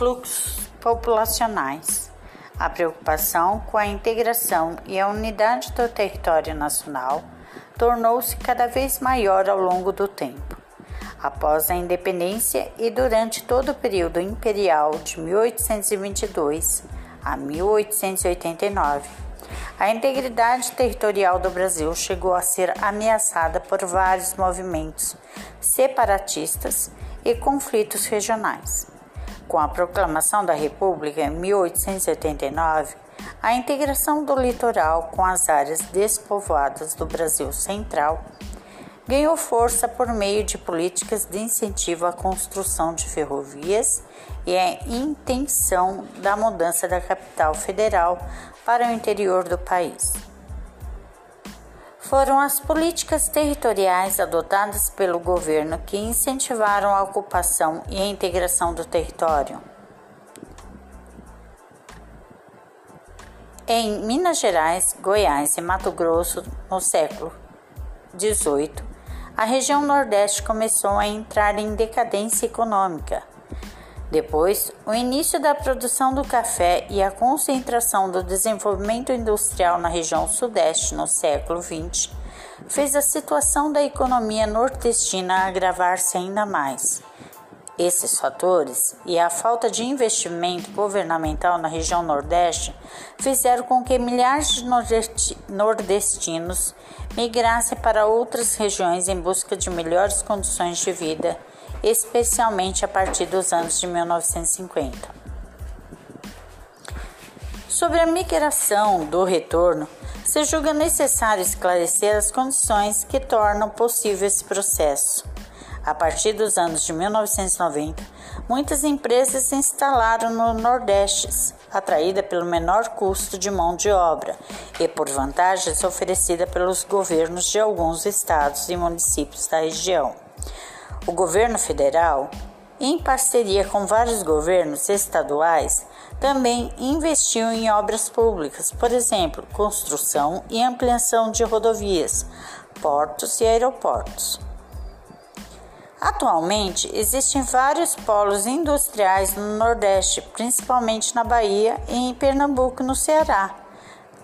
fluxos populacionais. A preocupação com a integração e a unidade do território nacional tornou-se cada vez maior ao longo do tempo. Após a independência e durante todo o período imperial de 1822 a 1889, a integridade territorial do Brasil chegou a ser ameaçada por vários movimentos separatistas e conflitos regionais. Com a proclamação da República em 1889, a integração do litoral com as áreas despovoadas do Brasil Central ganhou força por meio de políticas de incentivo à construção de ferrovias e a intenção da mudança da capital federal para o interior do país. Foram as políticas territoriais adotadas pelo governo que incentivaram a ocupação e a integração do território. Em Minas Gerais, Goiás e Mato Grosso, no século XVIII, a região Nordeste começou a entrar em decadência econômica. Depois, o início da produção do café e a concentração do desenvolvimento industrial na região Sudeste no século XX fez a situação da economia nordestina agravar-se ainda mais. Esses fatores e a falta de investimento governamental na região Nordeste fizeram com que milhares de nordestinos migrassem para outras regiões em busca de melhores condições de vida, especialmente a partir dos anos de 1950. Sobre a migração do retorno, se julga necessário esclarecer as condições que tornam possível esse processo. A partir dos anos de 1990, muitas empresas se instalaram no Nordeste, atraída pelo menor custo de mão de obra e por vantagens oferecidas pelos governos de alguns estados e municípios da região. O governo federal, em parceria com vários governos estaduais, também investiu em obras públicas, por exemplo, construção e ampliação de rodovias, portos e aeroportos. Atualmente, existem vários polos industriais no Nordeste, principalmente na Bahia e em Pernambuco, no Ceará.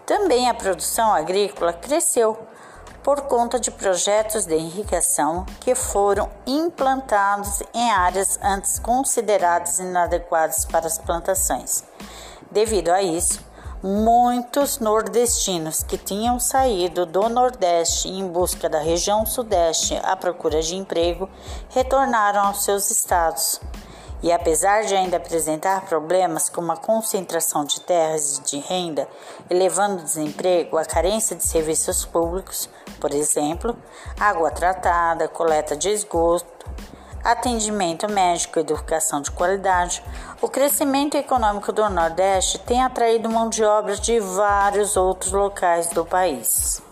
Também a produção agrícola cresceu por conta de projetos de irrigação que foram implantados em áreas antes consideradas inadequadas para as plantações. Devido a isso, Muitos nordestinos que tinham saído do Nordeste em busca da região Sudeste à procura de emprego retornaram aos seus estados. E apesar de ainda apresentar problemas como a concentração de terras e de renda, elevando o desemprego, a carência de serviços públicos, por exemplo, água tratada, coleta de esgoto, atendimento médico, educação de qualidade. O crescimento econômico do Nordeste tem atraído mão de obra de vários outros locais do país.